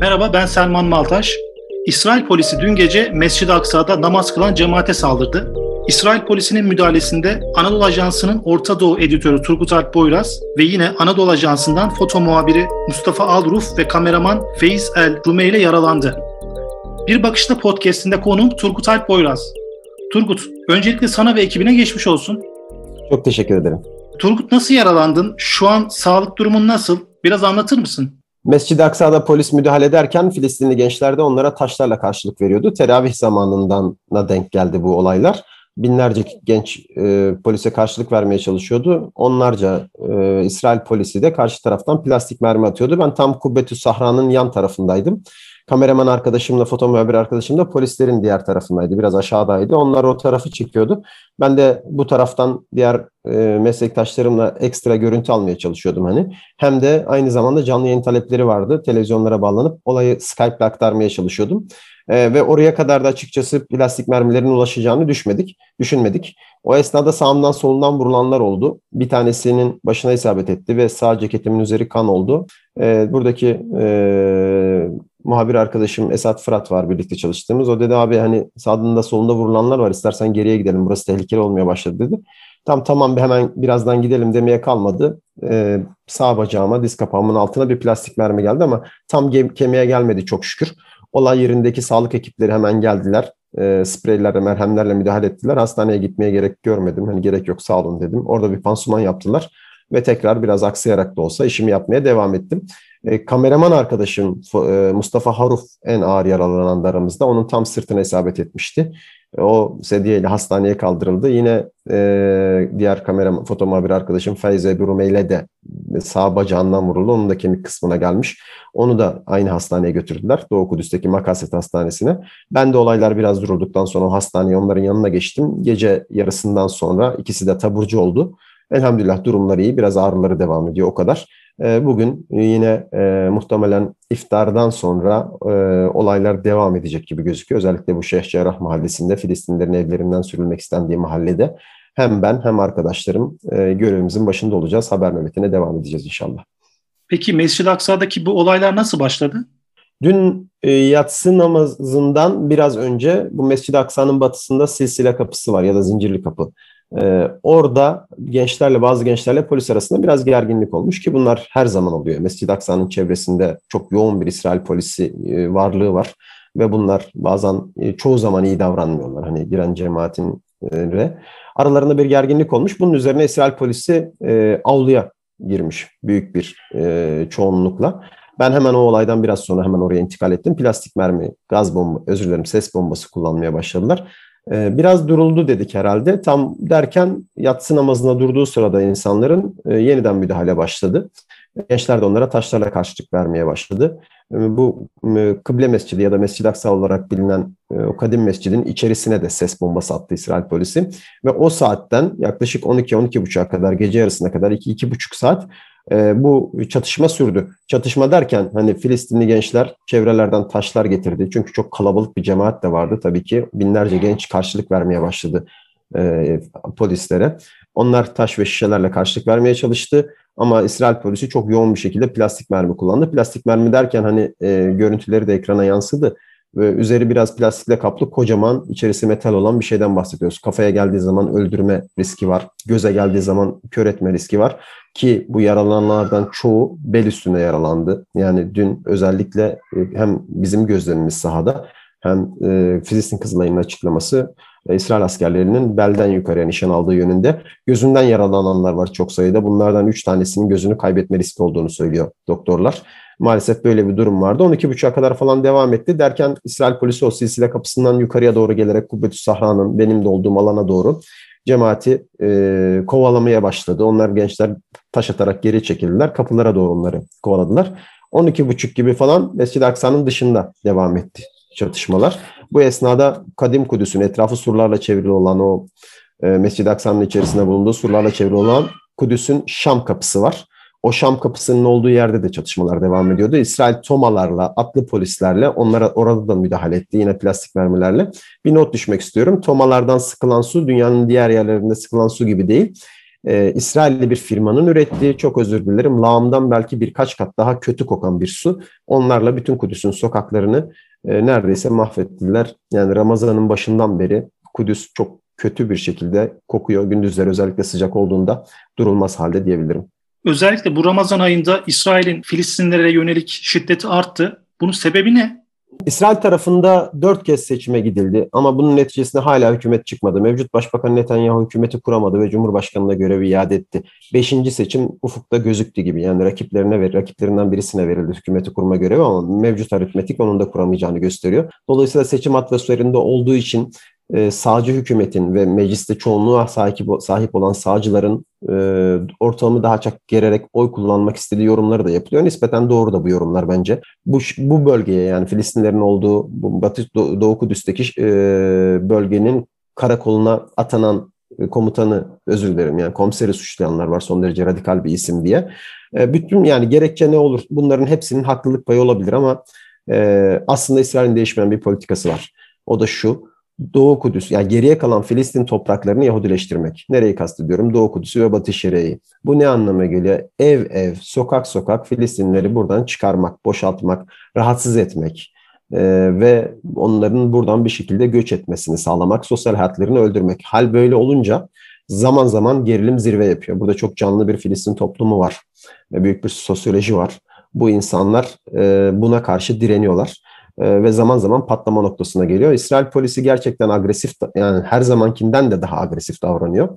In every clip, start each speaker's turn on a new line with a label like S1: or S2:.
S1: Merhaba ben Selman Maltaş. İsrail polisi dün gece Mescid-i Aksa'da namaz kılan cemaate saldırdı. İsrail polisinin müdahalesinde Anadolu Ajansı'nın Orta Doğu editörü Turgut Alp Boyraz ve yine Anadolu Ajansı'ndan foto muhabiri Mustafa Alruf ve kameraman Feiz El Rume ile yaralandı. Bir Bakışta podcastinde konuğum Turgut Alp Boyraz. Turgut, öncelikle sana ve ekibine geçmiş olsun.
S2: Çok teşekkür ederim.
S1: Turgut nasıl yaralandın? Şu an sağlık durumun nasıl? Biraz anlatır mısın?
S2: Mescid-i Aksa'da polis müdahale ederken Filistinli gençler de onlara taşlarla karşılık veriyordu. Teravih zamanından denk geldi bu olaylar. Binlerce genç e, polise karşılık vermeye çalışıyordu. Onlarca e, İsrail polisi de karşı taraftan plastik mermi atıyordu. Ben tam Kubbetü Sahra'nın yan tarafındaydım. Kameraman arkadaşımla, foto muhabir arkadaşım da polislerin diğer tarafındaydı. Biraz aşağıdaydı. Onlar o tarafı çekiyordu. Ben de bu taraftan diğer e, meslektaşlarımla ekstra görüntü almaya çalışıyordum hani. Hem de aynı zamanda canlı yayın talepleri vardı. Televizyonlara bağlanıp olayı Skype'la aktarmaya çalışıyordum. E, ve oraya kadar da açıkçası plastik mermilerin ulaşacağını düşmedik, düşünmedik. O esnada sağımdan solundan vurulanlar oldu. Bir tanesinin başına isabet etti ve sağ ceketimin üzeri kan oldu. E, buradaki e, muhabir arkadaşım Esat Fırat var birlikte çalıştığımız. O dedi abi hani sağında solunda vurulanlar var istersen geriye gidelim burası tehlikeli olmaya başladı dedi. Tam tamam hemen birazdan gidelim demeye kalmadı. Ee, sağ bacağıma diz kapağımın altına bir plastik mermi geldi ama tam kemiğe gelmedi çok şükür. Olay yerindeki sağlık ekipleri hemen geldiler. E, spreylerle, merhemlerle müdahale ettiler. Hastaneye gitmeye gerek görmedim. Hani gerek yok sağ olun dedim. Orada bir pansuman yaptılar ve tekrar biraz aksayarak da olsa işimi yapmaya devam ettim. E, kameraman arkadaşım e, Mustafa Haruf en ağır yaralanan aramızda. Onun tam sırtına isabet etmişti. E, o sedyeyle hastaneye kaldırıldı. Yine e, diğer kamera foto muhabir arkadaşım Feyze Eburumeyle de sağ bacağından vuruldu. Onun da kemik kısmına gelmiş. Onu da aynı hastaneye götürdüler. Doğu Kudüs'teki Makaset Hastanesi'ne. Ben de olaylar biraz durulduktan sonra o hastaneye onların yanına geçtim. Gece yarısından sonra ikisi de taburcu oldu. Elhamdülillah durumları iyi. Biraz ağrıları devam ediyor o kadar. Ee, bugün yine e, muhtemelen iftardan sonra e, olaylar devam edecek gibi gözüküyor. Özellikle bu Şeyh Cerrah mahallesinde Filistinlerin evlerinden sürülmek istendiği mahallede hem ben hem arkadaşlarım e, görevimizin başında olacağız. Haber nöbetine devam edeceğiz inşallah.
S1: Peki Mescid-i Aksa'daki bu olaylar nasıl başladı?
S2: Dün e, yatsı namazından biraz önce bu Mescid-i Aksa'nın batısında silsile kapısı var ya da zincirli kapı. Ee, orada gençlerle bazı gençlerle polis arasında biraz gerginlik olmuş ki bunlar her zaman oluyor. Mescid-i Aksa'nın çevresinde çok yoğun bir İsrail polisi e, varlığı var ve bunlar bazen e, çoğu zaman iyi davranmıyorlar. Hani giren cemaatin e, aralarında bir gerginlik olmuş. Bunun üzerine İsrail polisi e, avluya girmiş büyük bir e, çoğunlukla. Ben hemen o olaydan biraz sonra hemen oraya intikal ettim. Plastik mermi, gaz bomba, özür dilerim ses bombası kullanmaya başladılar. Ee, biraz duruldu dedik herhalde. Tam derken yatsı namazına durduğu sırada insanların e, yeniden müdahale başladı. Gençler de onlara taşlarla karşılık vermeye başladı. Ee, bu e, Kıble Mescidi ya da Mescid-i Aksa olarak bilinen e, o kadim mescidin içerisine de ses bombası attı İsrail polisi. Ve o saatten yaklaşık 12-12.30'a kadar gece yarısına kadar 2-2.5 saat e, bu çatışma sürdü. Çatışma derken hani Filistinli gençler çevrelerden taşlar getirdi. Çünkü çok kalabalık bir cemaat de vardı tabii ki. Binlerce genç karşılık vermeye başladı e, polislere. Onlar taş ve şişelerle karşılık vermeye çalıştı. Ama İsrail polisi çok yoğun bir şekilde plastik mermi kullandı. Plastik mermi derken hani e, görüntüleri de ekrana yansıdı ve üzeri biraz plastikle kaplı kocaman içerisi metal olan bir şeyden bahsediyoruz. Kafaya geldiği zaman öldürme riski var. Göze geldiği zaman kör etme riski var. Ki bu yaralananlardan çoğu bel üstünde yaralandı. Yani dün özellikle e, hem bizim gözlemimiz sahada hem e, Filistin Kızılay'ın açıklaması e, İsrail askerlerinin belden yukarıya nişan aldığı yönünde gözünden yaralananlar var çok sayıda. Bunlardan 3 tanesinin gözünü kaybetme riski olduğunu söylüyor doktorlar. Maalesef böyle bir durum vardı. 12.30'a kadar falan devam etti. Derken İsrail polisi o silsile kapısından yukarıya doğru gelerek Kubbetü Sahra'nın benim de olduğum alana doğru cemaati e, kovalamaya başladı. Onlar gençler taş atarak geri çekildiler. Kapılara doğru onları kovaladılar. 12.30 gibi falan Mescid-i Aksa'nın dışında devam etti çatışmalar. Bu esnada Kadim Kudüs'ün etrafı surlarla çevrili olan o e, Mescid-i Aksa'nın içerisinde bulunduğu surlarla çevrili olan Kudüs'ün Şam kapısı var. O Şam kapısının olduğu yerde de çatışmalar devam ediyordu. İsrail tomalarla, atlı polislerle onlara orada da müdahale etti yine plastik mermilerle. Bir not düşmek istiyorum. Tomalardan sıkılan su dünyanın diğer yerlerinde sıkılan su gibi değil. e, İsrailli bir firmanın ürettiği çok özür dilerim lağımdan belki birkaç kat daha kötü kokan bir su. Onlarla bütün Kudüs'ün sokaklarını e, neredeyse mahvettiler. Yani Ramazan'ın başından beri Kudüs çok kötü bir şekilde kokuyor. Gündüzler özellikle sıcak olduğunda durulmaz halde diyebilirim.
S1: Özellikle bu Ramazan ayında İsrail'in Filistinlere yönelik şiddeti arttı. Bunun sebebi ne?
S2: İsrail tarafında dört kez seçime gidildi ama bunun neticesinde hala hükümet çıkmadı. Mevcut Başbakan Netanyahu hükümeti kuramadı ve Cumhurbaşkanı'na görevi iade etti. Beşinci seçim ufukta gözüktü gibi. Yani rakiplerine ver, rakiplerinden birisine verildi hükümeti kurma görevi ama mevcut aritmetik onun da kuramayacağını gösteriyor. Dolayısıyla seçim atmosferinde olduğu için e, sağcı hükümetin ve mecliste çoğunluğa sahip, sahip olan sağcıların e, ortamı daha çok gererek oy kullanmak istediği yorumları da yapılıyor. Nispeten doğru da bu yorumlar bence. Bu, bu bölgeye yani Filistinlerin olduğu bu Batı Doğu Kudüs'teki e, bölgenin karakoluna atanan komutanı özür dilerim yani komiseri suçlayanlar var son derece radikal bir isim diye. E, bütün yani gerekçe ne olur bunların hepsinin haklılık payı olabilir ama e, aslında İsrail'in değişmeyen bir politikası var. O da şu Doğu Kudüs, yani geriye kalan Filistin topraklarını Yahudileştirmek. Nereyi kastediyorum? Doğu Kudüs'ü ve Batı Şeria'yı. Bu ne anlama geliyor? Ev ev, sokak sokak Filistinleri buradan çıkarmak, boşaltmak, rahatsız etmek e, ve onların buradan bir şekilde göç etmesini sağlamak, sosyal hayatlarını öldürmek. Hal böyle olunca zaman zaman gerilim zirve yapıyor. Burada çok canlı bir Filistin toplumu var. Büyük bir sosyoloji var. Bu insanlar e, buna karşı direniyorlar ve zaman zaman patlama noktasına geliyor. İsrail polisi gerçekten agresif yani her zamankinden de daha agresif davranıyor.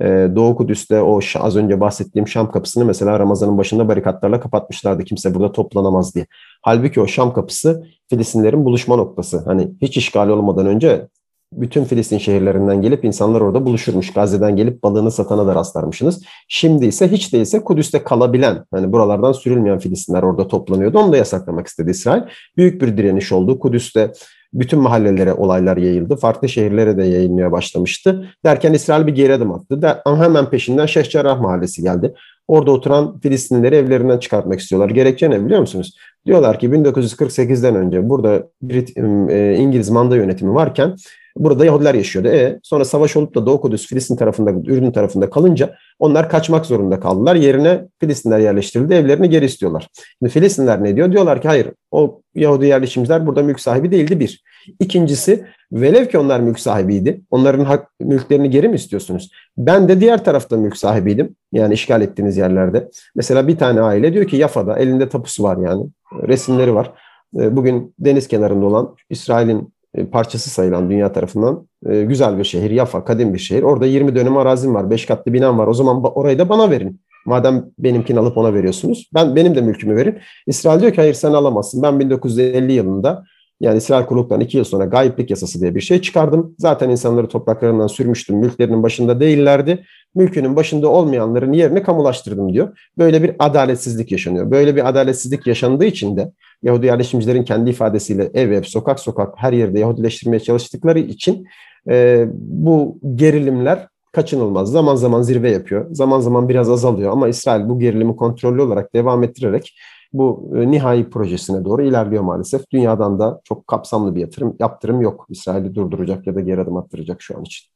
S2: E, Doğu Kudüs'te o az önce bahsettiğim Şam kapısını mesela Ramazan'ın başında barikatlarla kapatmışlardı. Kimse burada toplanamaz diye. Halbuki o Şam kapısı Filistinlerin buluşma noktası. Hani hiç işgal olmadan önce bütün Filistin şehirlerinden gelip insanlar orada buluşurmuş. Gazze'den gelip balığını satana da rastlarmışsınız. Şimdi ise hiç değilse Kudüs'te kalabilen, hani buralardan sürülmeyen Filistinler orada toplanıyordu. Onu da yasaklamak istedi İsrail. Büyük bir direniş oldu. Kudüs'te bütün mahallelere olaylar yayıldı. Farklı şehirlere de yayılmaya başlamıştı. Derken İsrail bir geri adım attı. Der, hemen peşinden Şeyh mahallesi geldi. Orada oturan Filistinlileri evlerinden çıkartmak istiyorlar. Gerekçe ne biliyor musunuz? Diyorlar ki 1948'den önce burada Brit, e, İngiliz manda yönetimi varken Burada Yahudiler yaşıyordu. E, sonra savaş olup da Doğu Kudüs Filistin tarafında, Ürdün tarafında kalınca onlar kaçmak zorunda kaldılar. Yerine Filistinler yerleştirildi. Evlerini geri istiyorlar. Şimdi Filistinler ne diyor? Diyorlar ki hayır o Yahudi yerleşimciler burada mülk sahibi değildi bir. İkincisi velev ki onlar mülk sahibiydi. Onların hak, mülklerini geri mi istiyorsunuz? Ben de diğer tarafta mülk sahibiydim. Yani işgal ettiğiniz yerlerde. Mesela bir tane aile diyor ki Yafa'da elinde tapusu var yani. Resimleri var. E, bugün deniz kenarında olan İsrail'in e, parçası sayılan dünya tarafından e, güzel bir şehir. Yafa, kadim bir şehir. Orada 20 dönüm arazim var, 5 katlı binam var. O zaman orayı da bana verin. Madem benimkini alıp ona veriyorsunuz. Ben benim de mülkümü verin. İsrail diyor ki hayır sen alamazsın. Ben 1950 yılında yani İsrail kurulduktan iki yıl sonra gayiplik yasası diye bir şey çıkardım. Zaten insanları topraklarından sürmüştüm. Mülklerinin başında değillerdi. Mülkünün başında olmayanların yerini kamulaştırdım diyor. Böyle bir adaletsizlik yaşanıyor. Böyle bir adaletsizlik yaşandığı için de Yahudi yerleşimcilerin kendi ifadesiyle ev ev, sokak sokak her yerde Yahudileştirmeye çalıştıkları için e, bu gerilimler kaçınılmaz. Zaman zaman zirve yapıyor. Zaman zaman biraz azalıyor ama İsrail bu gerilimi kontrollü olarak devam ettirerek bu e, nihai projesine doğru ilerliyor maalesef. Dünyadan da çok kapsamlı bir yatırım, yaptırım yok. İsrail'i durduracak ya da geri adım attıracak şu an için.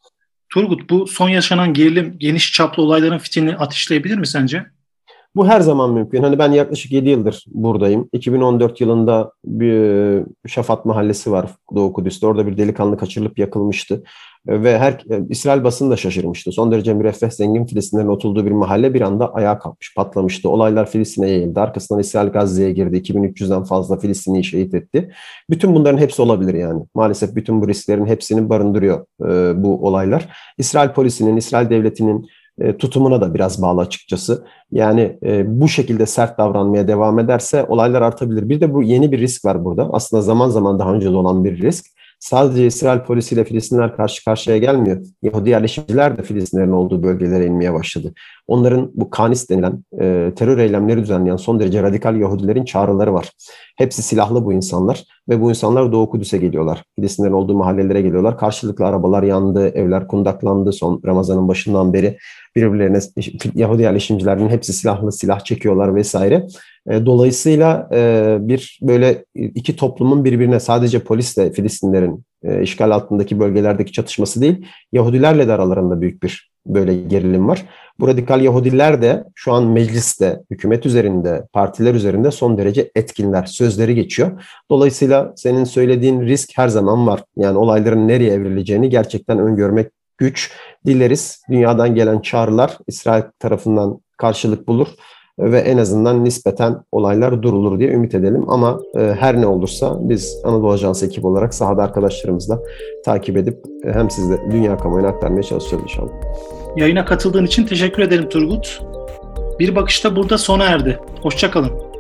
S1: Turgut bu son yaşanan gerilim geniş çaplı olayların fitilini ateşleyebilir mi sence?
S2: Bu her zaman mümkün. Hani ben yaklaşık 7 yıldır buradayım. 2014 yılında bir e, Şafat Mahallesi var Doğu Kudüs'te. Orada bir delikanlı kaçırılıp yakılmıştı. Ve her e, İsrail basını da şaşırmıştı. Son derece müreffeh zengin Filistinlerin oturduğu bir mahalle bir anda ayağa kalkmış, patlamıştı. Olaylar Filistin'e yayıldı. Arkasından İsrail Gazze'ye girdi. 2300'den fazla Filistin'i şehit etti. Bütün bunların hepsi olabilir yani. Maalesef bütün bu risklerin hepsini barındırıyor e, bu olaylar. İsrail polisinin, İsrail devletinin e, tutumuna da biraz bağlı açıkçası. Yani e, bu şekilde sert davranmaya devam ederse olaylar artabilir. Bir de bu yeni bir risk var burada. Aslında zaman zaman daha önce de olan bir risk sadece İsrail polisiyle Filistinler karşı karşıya gelmiyor. Yahudi yerleşimciler de Filistinlerin olduğu bölgelere inmeye başladı. Onların bu kanis denilen e, terör eylemleri düzenleyen son derece radikal Yahudilerin çağrıları var. Hepsi silahlı bu insanlar ve bu insanlar Doğu Kudüs'e geliyorlar. Filistinlerin olduğu mahallelere geliyorlar. Karşılıklı arabalar yandı, evler kundaklandı son Ramazan'ın başından beri. Birbirlerine Yahudi yerleşimcilerin hepsi silahlı silah çekiyorlar vesaire. E, dolayısıyla e, bir böyle iki toplumun birbirine sadece polisle Filistinlerin e, işgal altındaki bölgelerdeki çatışması değil, Yahudilerle de aralarında büyük bir böyle gerilim var. Bu radikal Yahudiler de şu an mecliste, hükümet üzerinde, partiler üzerinde son derece etkinler. Sözleri geçiyor. Dolayısıyla senin söylediğin risk her zaman var. Yani olayların nereye evrileceğini gerçekten öngörmek güç. Dileriz dünyadan gelen çağrılar İsrail tarafından karşılık bulur ve en azından nispeten olaylar durulur diye ümit edelim. Ama e, her ne olursa biz Anadolu Ajansı ekip olarak sahada arkadaşlarımızla takip edip e, hem sizde dünya kamuoyuna aktarmaya çalışacağız inşallah.
S1: Yayına katıldığın için teşekkür ederim Turgut. Bir bakışta burada sona erdi. Hoşçakalın.